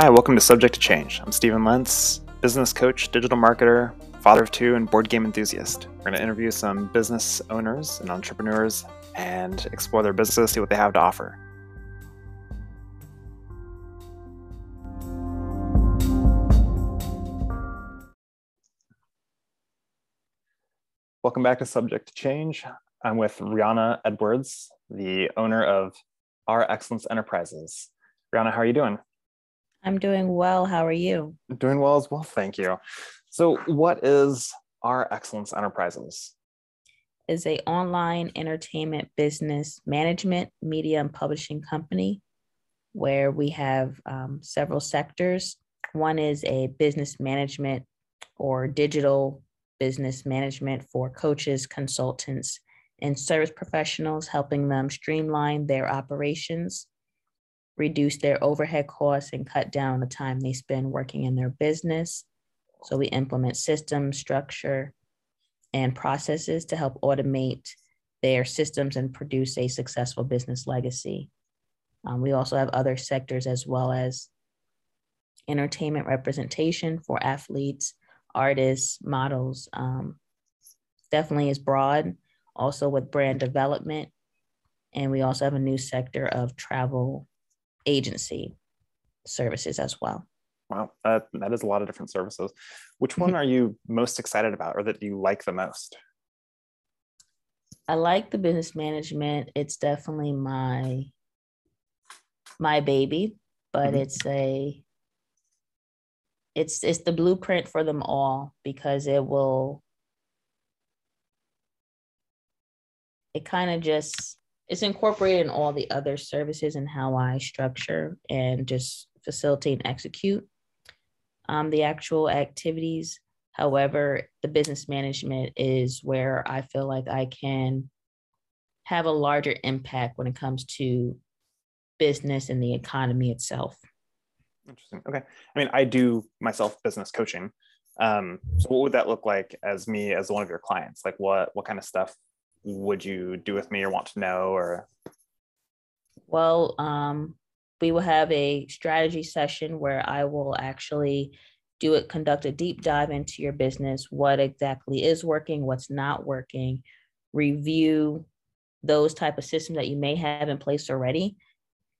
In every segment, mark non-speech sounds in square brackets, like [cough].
Hi, welcome to Subject to Change. I'm Stephen Lentz, business coach, digital marketer, father of two, and board game enthusiast. We're going to interview some business owners and entrepreneurs and explore their businesses, see what they have to offer. Welcome back to Subject to Change. I'm with Riahna Edwards, the owner of RExcellence Enterprises. Riahna, how are you doing? I'm doing well. How are you? Doing well as well, thank you. So, what is RExcellence Enterprises? Is a online entertainment business management, media, and publishing company where we have um, several sectors. One is a business management or digital business management for coaches, consultants, and service professionals, helping them streamline their operations reduce their overhead costs and cut down the time they spend working in their business. So we implement systems, structure, and processes to help automate their systems and produce a successful business legacy. Um, we also have other sectors as well as entertainment representation for athletes, artists, models. Um, definitely is broad, also with brand development. And we also have a new sector of travel agency services as well. Wow, uh, that is a lot of different services. Which one [laughs] are you most excited about or that you like the most? I like the business management. It's definitely my my baby, but mm-hmm. it's a it's it's the blueprint for them all because it will it kind of just it's incorporated in all the other services and how I structure and just facilitate and execute um, the actual activities. However, the business management is where I feel like I can have a larger impact when it comes to business and the economy itself. Interesting. Okay. I mean, I do myself business coaching. Um, so what would that look like as me as one of your clients? Like what what kind of stuff would you do with me or want to know or? Well um, we will have a strategy session where i will actually do it conduct a deep dive into your business what exactly is working what's not working review those type of systems that you may have in place already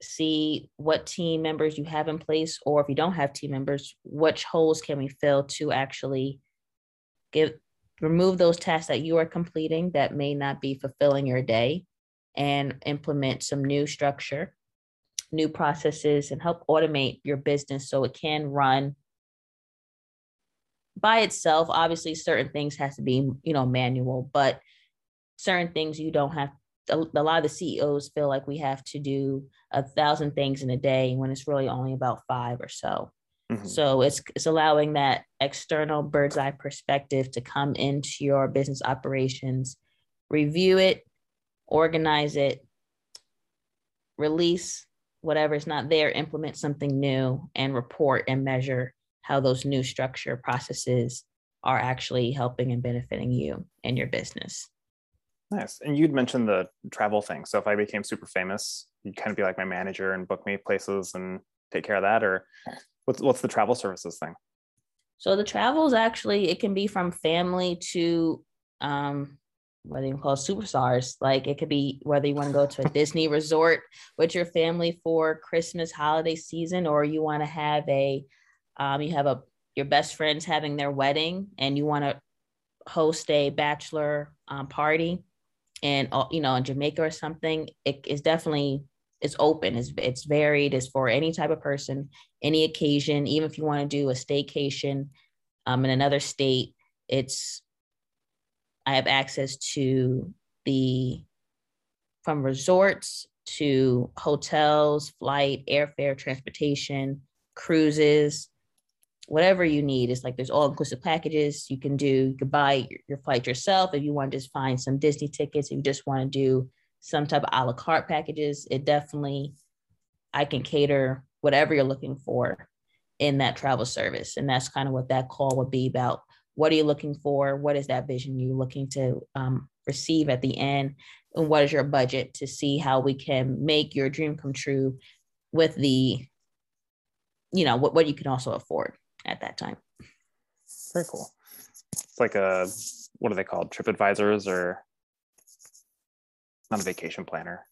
see what team members you have in place or if you don't have team members which holes can we fill to actually give remove those tasks that you are completing that may not be fulfilling your day and implement some new structure new processes and help automate your business so it can run by itself. Obviously certain things has to be you know manual but certain things you don't have a lot of the ceos feel like we have to do a thousand things in a day when it's really only about five or so Mm-hmm. So it's it's allowing that external bird's eye perspective to come into your business operations, review it, organize it, release whatever is not there, implement something new, and report and measure how those new structure processes are actually helping and benefiting you and your business. Nice. And you'd mentioned the travel thing. So if I became super famous, you'd kind of be like my manager and book me places and take care of that, or What's what's the travel services thing? So the travels actually it can be from family to um what do you call superstars. Like it could be whether you want to go to a [laughs] Disney resort with your family for Christmas holiday season, or you want to have a um, you have a your best friends having their wedding and you want to host a bachelor um, party and uh, you know in Jamaica or something. It is definitely it's open it's, it's varied it's for any type of person any occasion even if you want to do a staycation um, in another state it's i have access to the from resorts to hotels flight airfare transportation cruises whatever you need. It's like there's all inclusive packages you can do. You can buy your, your flight yourself if you want to just find some disney tickets if you just want to do some type of a la carte packages, it definitely I can cater whatever you're looking for in that travel service. And that's kind of what that call would be about. What are you looking for? What is that vision you're looking to um, receive at the end? And what is your budget to see how we can make your dream come true with the you know what, what you can also afford at that time very cool it's like a what are they called trip advisors or not a vacation planner.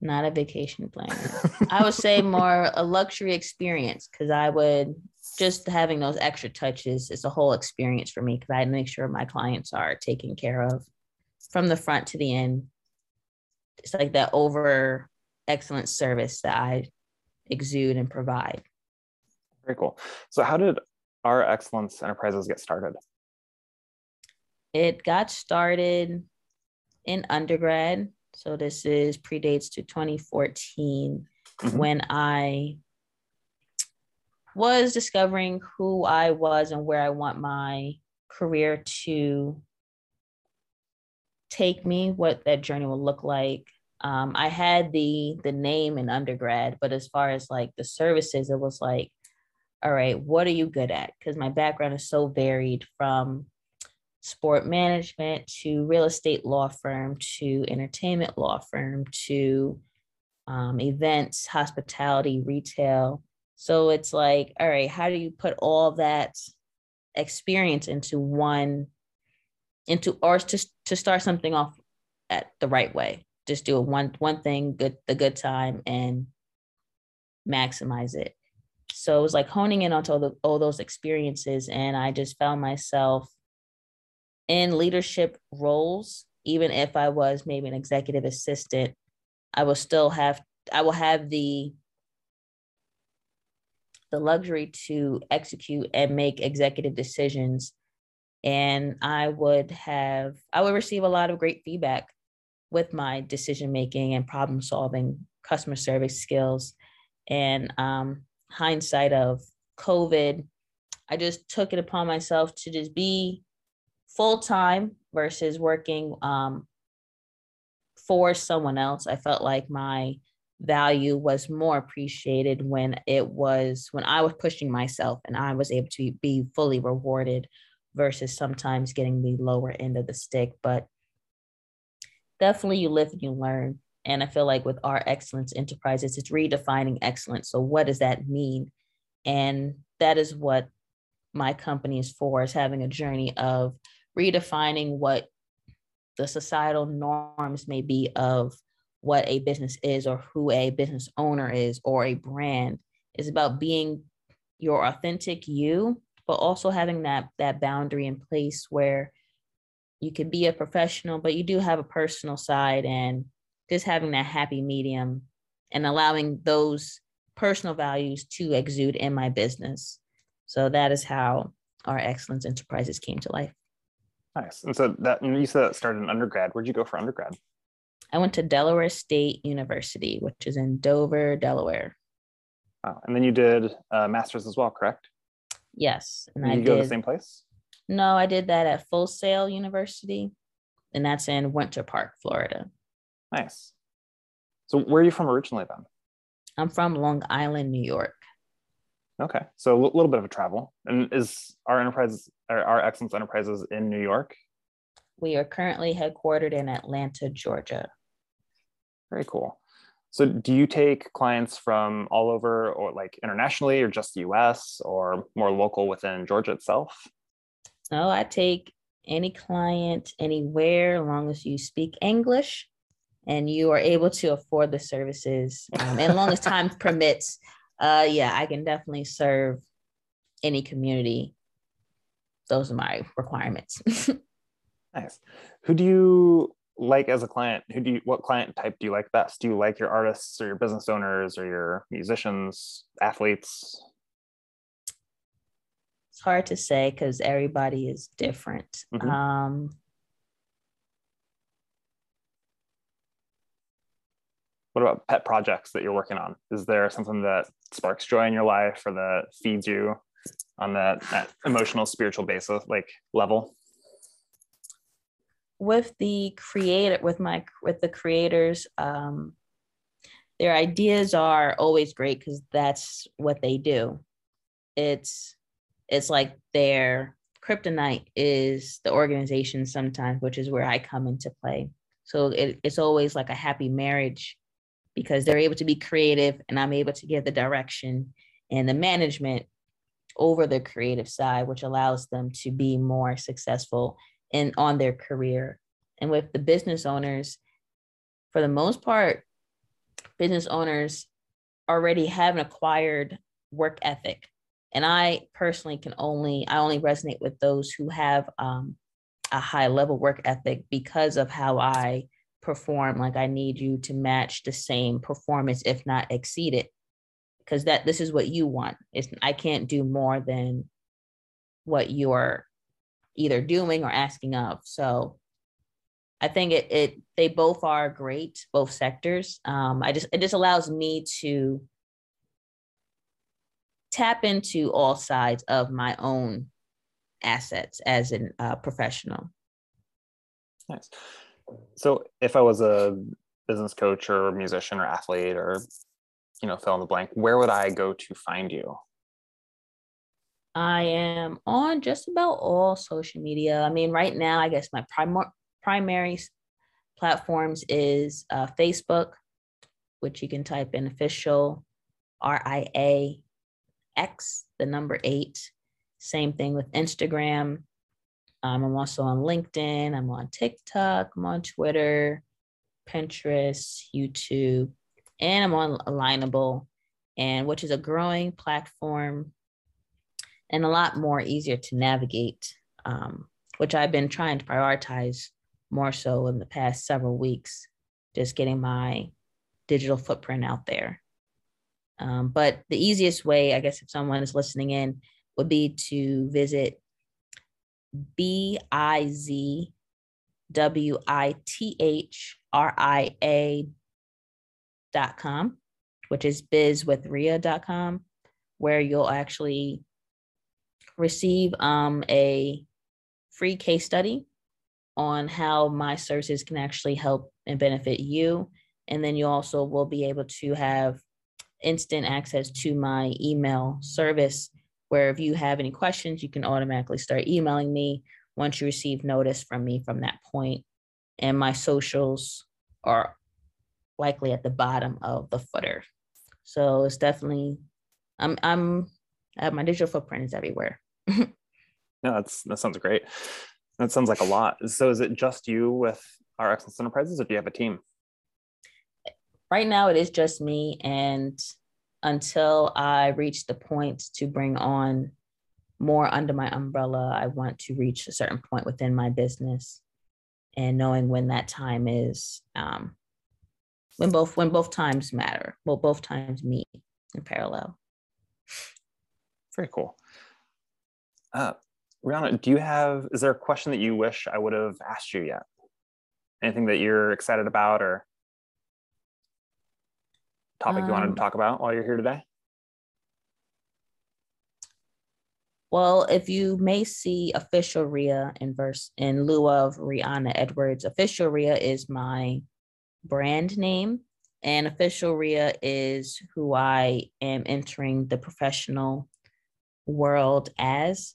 Not a vacation planner. [laughs] I would say more a luxury experience because i would just having those extra touches is a whole experience for me because i make sure my clients are taken care of from the front to the end. It's like that over excellent service that i exude and provide. Very cool. So how did RExcellence Enterprises get started? It got started in undergrad so this is predates to 2014 mm-hmm. when i was discovering who I was and where I want my career to take me, what that journey will look like. Um, I had the the name in undergrad, but as far as like the services, it was like, all right, what are you good at? Because my background is so varied from sport management to real estate law firm to entertainment law firm to um, events, hospitality, retail. So it's like, all right, how do you put all that experience into one, into or to to start something off at the right way? Just do it one one thing, good the good time, and maximize it. So it was like honing in onto all, the, all those experiences, and I just found myself in leadership roles. Even if I was maybe an executive assistant, I will still have I will have the the luxury to execute and make executive decisions and i would have i would receive a lot of great feedback with my decision making and problem solving customer service skills and um, hindsight of covid i just took it upon myself to just be full-time versus working um, for someone else i felt like my value was more appreciated when it was when I was pushing myself and I was able to be fully rewarded versus sometimes getting the lower end of the stick. But definitely you live and you learn. And I feel like with RExcellence Enterprises, it's redefining excellence. So what does that mean? And that is what my company is for, is having a journey of redefining what the societal norms may be of what a business is or who a business owner is or a brand. is about being your authentic you, but also having that that boundary in place where you can be a professional, but you do have a personal side and just having that happy medium and allowing those personal values to exude in my business. So that is how RExcellence Enterprises came to life. Nice. And so that you said that started in undergrad. Where'd you go for undergrad? I went to Delaware State University, which is in Dover, Delaware. Wow. And then you did a master's as well, correct? Yes. And did I you go to the same place? No, I did that at Full Sail University, and that's in Winter Park, Florida. Nice. So where are you from originally then? I'm from Long Island, New York. Okay, so a little bit of a travel. And is our enterprise, RExcellence Enterprises in New York? We are currently headquartered in Atlanta, Georgia. Very cool. So do you take clients from all over or like internationally or just the US or more local within Georgia itself? No, I take any client anywhere as long as you speak English and you are able to afford the services um, and long as [laughs] time permits. Uh, yeah, I can definitely serve any community. Those are my requirements. [laughs] nice. Who do you like as a client who do you what client type do you like best do you like your artists or your business owners or your musicians athletes it's hard to say because everybody is different mm-hmm. um what about pet projects that you're working on? Is there something that sparks joy in your life or that feeds you on that, that emotional spiritual basis like level? With the creator with my with the creators um their ideas are always great because that's what they do. It's it's like their kryptonite is the organization sometimes which is where i come into play. So it, it's always like a happy marriage because they're able to be creative and i'm able to give the direction and the management over the creative side, which allows them to be more successful in on their career. And with the business owners, for the most part, business owners already have an acquired work ethic. And I personally can only, I only resonate with those who have um, a high level work ethic because of how I perform. Like I need you to match the same performance, if not exceed it because that this is what you want. It's I can't do more than what you're either doing or asking of. So I think it it they both are great, both sectors. Um, I just it just allows me to tap into all sides of my own assets as a uh, professional. Nice. So if I was a business coach or musician or athlete or you know fill in the blank where would i go to find you? I am on just about all social media. I mean right now i guess my prim- primary platforms is uh, facebook which you can type in official r-i-a x the number eight. Same thing with instagram um, i'm also on linkedin i'm on tiktok i'm on twitter pinterest youtube and I'm on Alignable, and which is a growing platform and a lot more easier to navigate, um, which I've been trying to prioritize more so in the past several weeks, just getting my digital footprint out there. Um, but the easiest way, I guess, if someone is listening in, would be to visit B I Z W I T H R I A dot com, which is bizwithria.com, where you'll actually receive um, a free case study on how my services can actually help and benefit you. And then you also will be able to have instant access to my email service where if you have any questions, you can automatically start emailing me once you receive notice from me from that point. And my socials are likely at the bottom of the footer. So it's definitely I'm I'm uh, my digital footprint is everywhere. [laughs] no, that's that sounds great. That sounds like a lot. So is it just you with RExcellence Enterprises or do you have a team? Right now it is just me and until I reach the point to bring on more under my umbrella, I want to reach a certain point within my business and knowing when that time is, um, when both when both times matter well both times meet in parallel. Very cool. Uh, Riahna do you have is there a question that you wish i would have asked you yet? Anything that you're excited about or topic um, you wanted to um, talk about while you're here today Well, if you may see official Ria in verse in lieu of Riahna Edwards, official Ria is my brand name. And official RIA is who I am entering the professional world as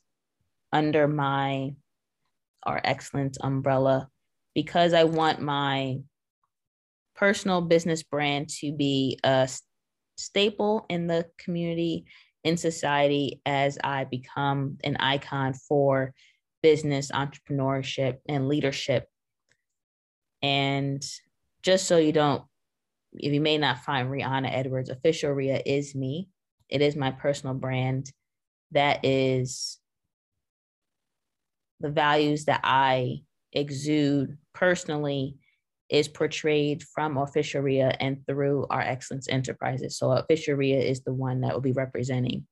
under my our excellence umbrella because I want my personal business brand to be a staple in the community in society as I become an icon for business entrepreneurship and leadership and just so you don't, if you may not find Riahna Edwards, official Ria is me. It is my personal brand. That is the values that I exude personally is portrayed from Official Ria and through RExcellence Enterprises. So Official Ria is the one that will be representing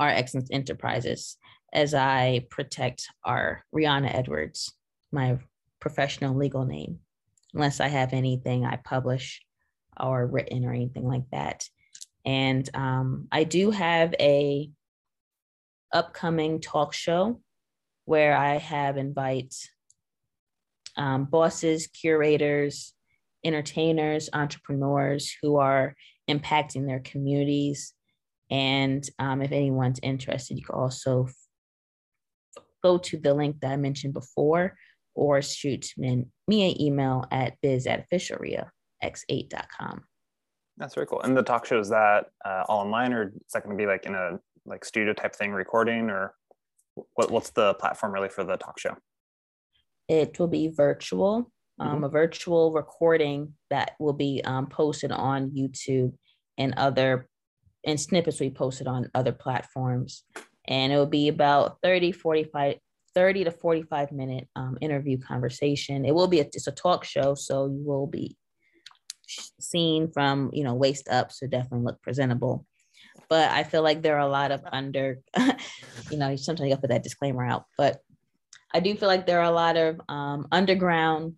RExcellence Enterprises as I protect our Riahna Edwards, my professional legal name unless I have anything I publish or written or anything like that. And um, I do have a upcoming talk show where I have invite um, bosses, curators, entertainers, entrepreneurs who are impacting their communities. And um, if anyone's interested, you can also f- go to the link that I mentioned before or shoot me, me an email at biz at officialriax8.com. That's very cool. And the talk show is that uh, all online, or is that going to be like in a like studio type thing, recording, or what, what's the platform really for the talk show? It will be virtual, um, mm-hmm. a virtual recording that will be um, posted on YouTube and other and snippets will be posted on other platforms. And it will be about 30, 45, 30 to 45 minute um, interview conversation. It will be a, it's a talk show, so you will be seen from you know waist up, so definitely look presentable. But I feel like there are a lot of under, [laughs] you know, sometimes you got to put that disclaimer out. But I do feel like there are a lot of um, underground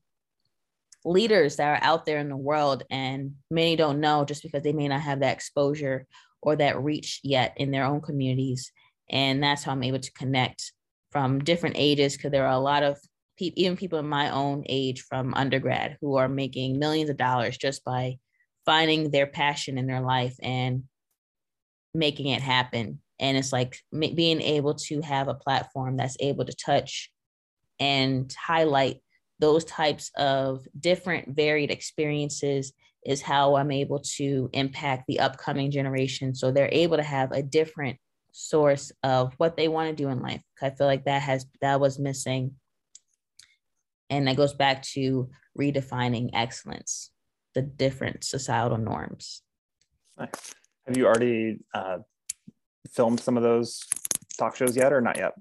leaders that are out there in the world, and many don't know just because they may not have that exposure or that reach yet in their own communities. And that's how I'm able to connect from different ages because there are a lot of people, even people in my own age from undergrad who are making millions of dollars just by finding their passion in their life and making it happen. And it's like being able to have a platform that's able to touch and highlight those types of different varied experiences is how I'm able to impact the upcoming generation. So they're able to have a different source of what they want to do in life. I feel like that has that was missing. And that goes back to redefining excellence, the different societal norms. Nice. Have you already uh, filmed some of those talk shows yet or not yet?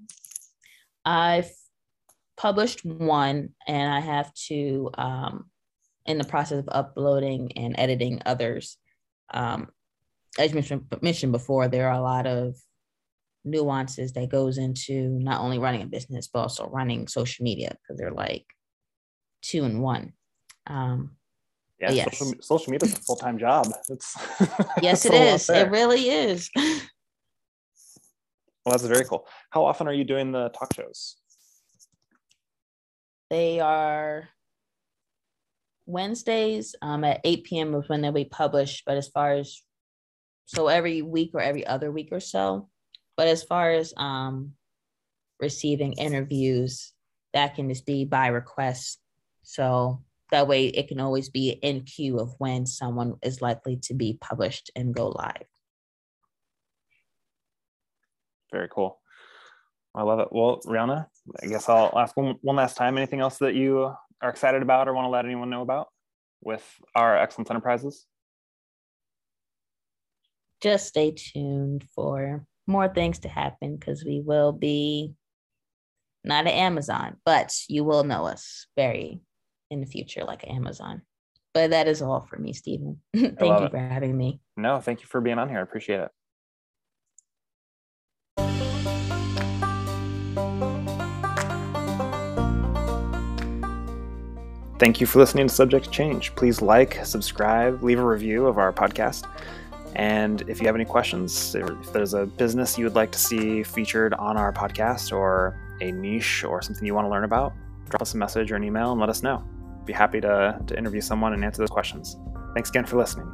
I've published one and I have to um, in the process of uploading and editing others. Um, as mentioned, mentioned before, there are a lot of nuances that goes into not only running a business but also running social media because they're like two and one. Um, yeah, yes. social, social media is a full time job. It's [laughs] yes, it is. It really is. [laughs] Well, that's very cool. How often are you doing the talk shows? They are Wednesdays um, at 8 p.m. is when they'll be published. But as far as so every week or every other week or so. But as far as um, receiving interviews, that can just be by request. So that way it can always be in queue of when someone is likely to be published and go live. Very cool. I love it. Well, Riahna, I guess I'll ask one, one last time. Anything else that you uh, are excited about or want to let anyone know about with RExcellence Enterprises? Just stay tuned for more things to happen because we will be not at Amazon, but you will know us very in the future like Amazon. But that is all for me, Stephen. [laughs] thank you it. for having me. No, thank you for being on here. I appreciate it. Thank you for listening to Subject Change. Please like, subscribe, leave a review of our podcast. And if you have any questions, if there's a business you would like to see featured on our podcast or a niche or something you want to learn about, drop us a message or an email and let us know. Be happy to, to interview someone and answer those questions. Thanks again for listening.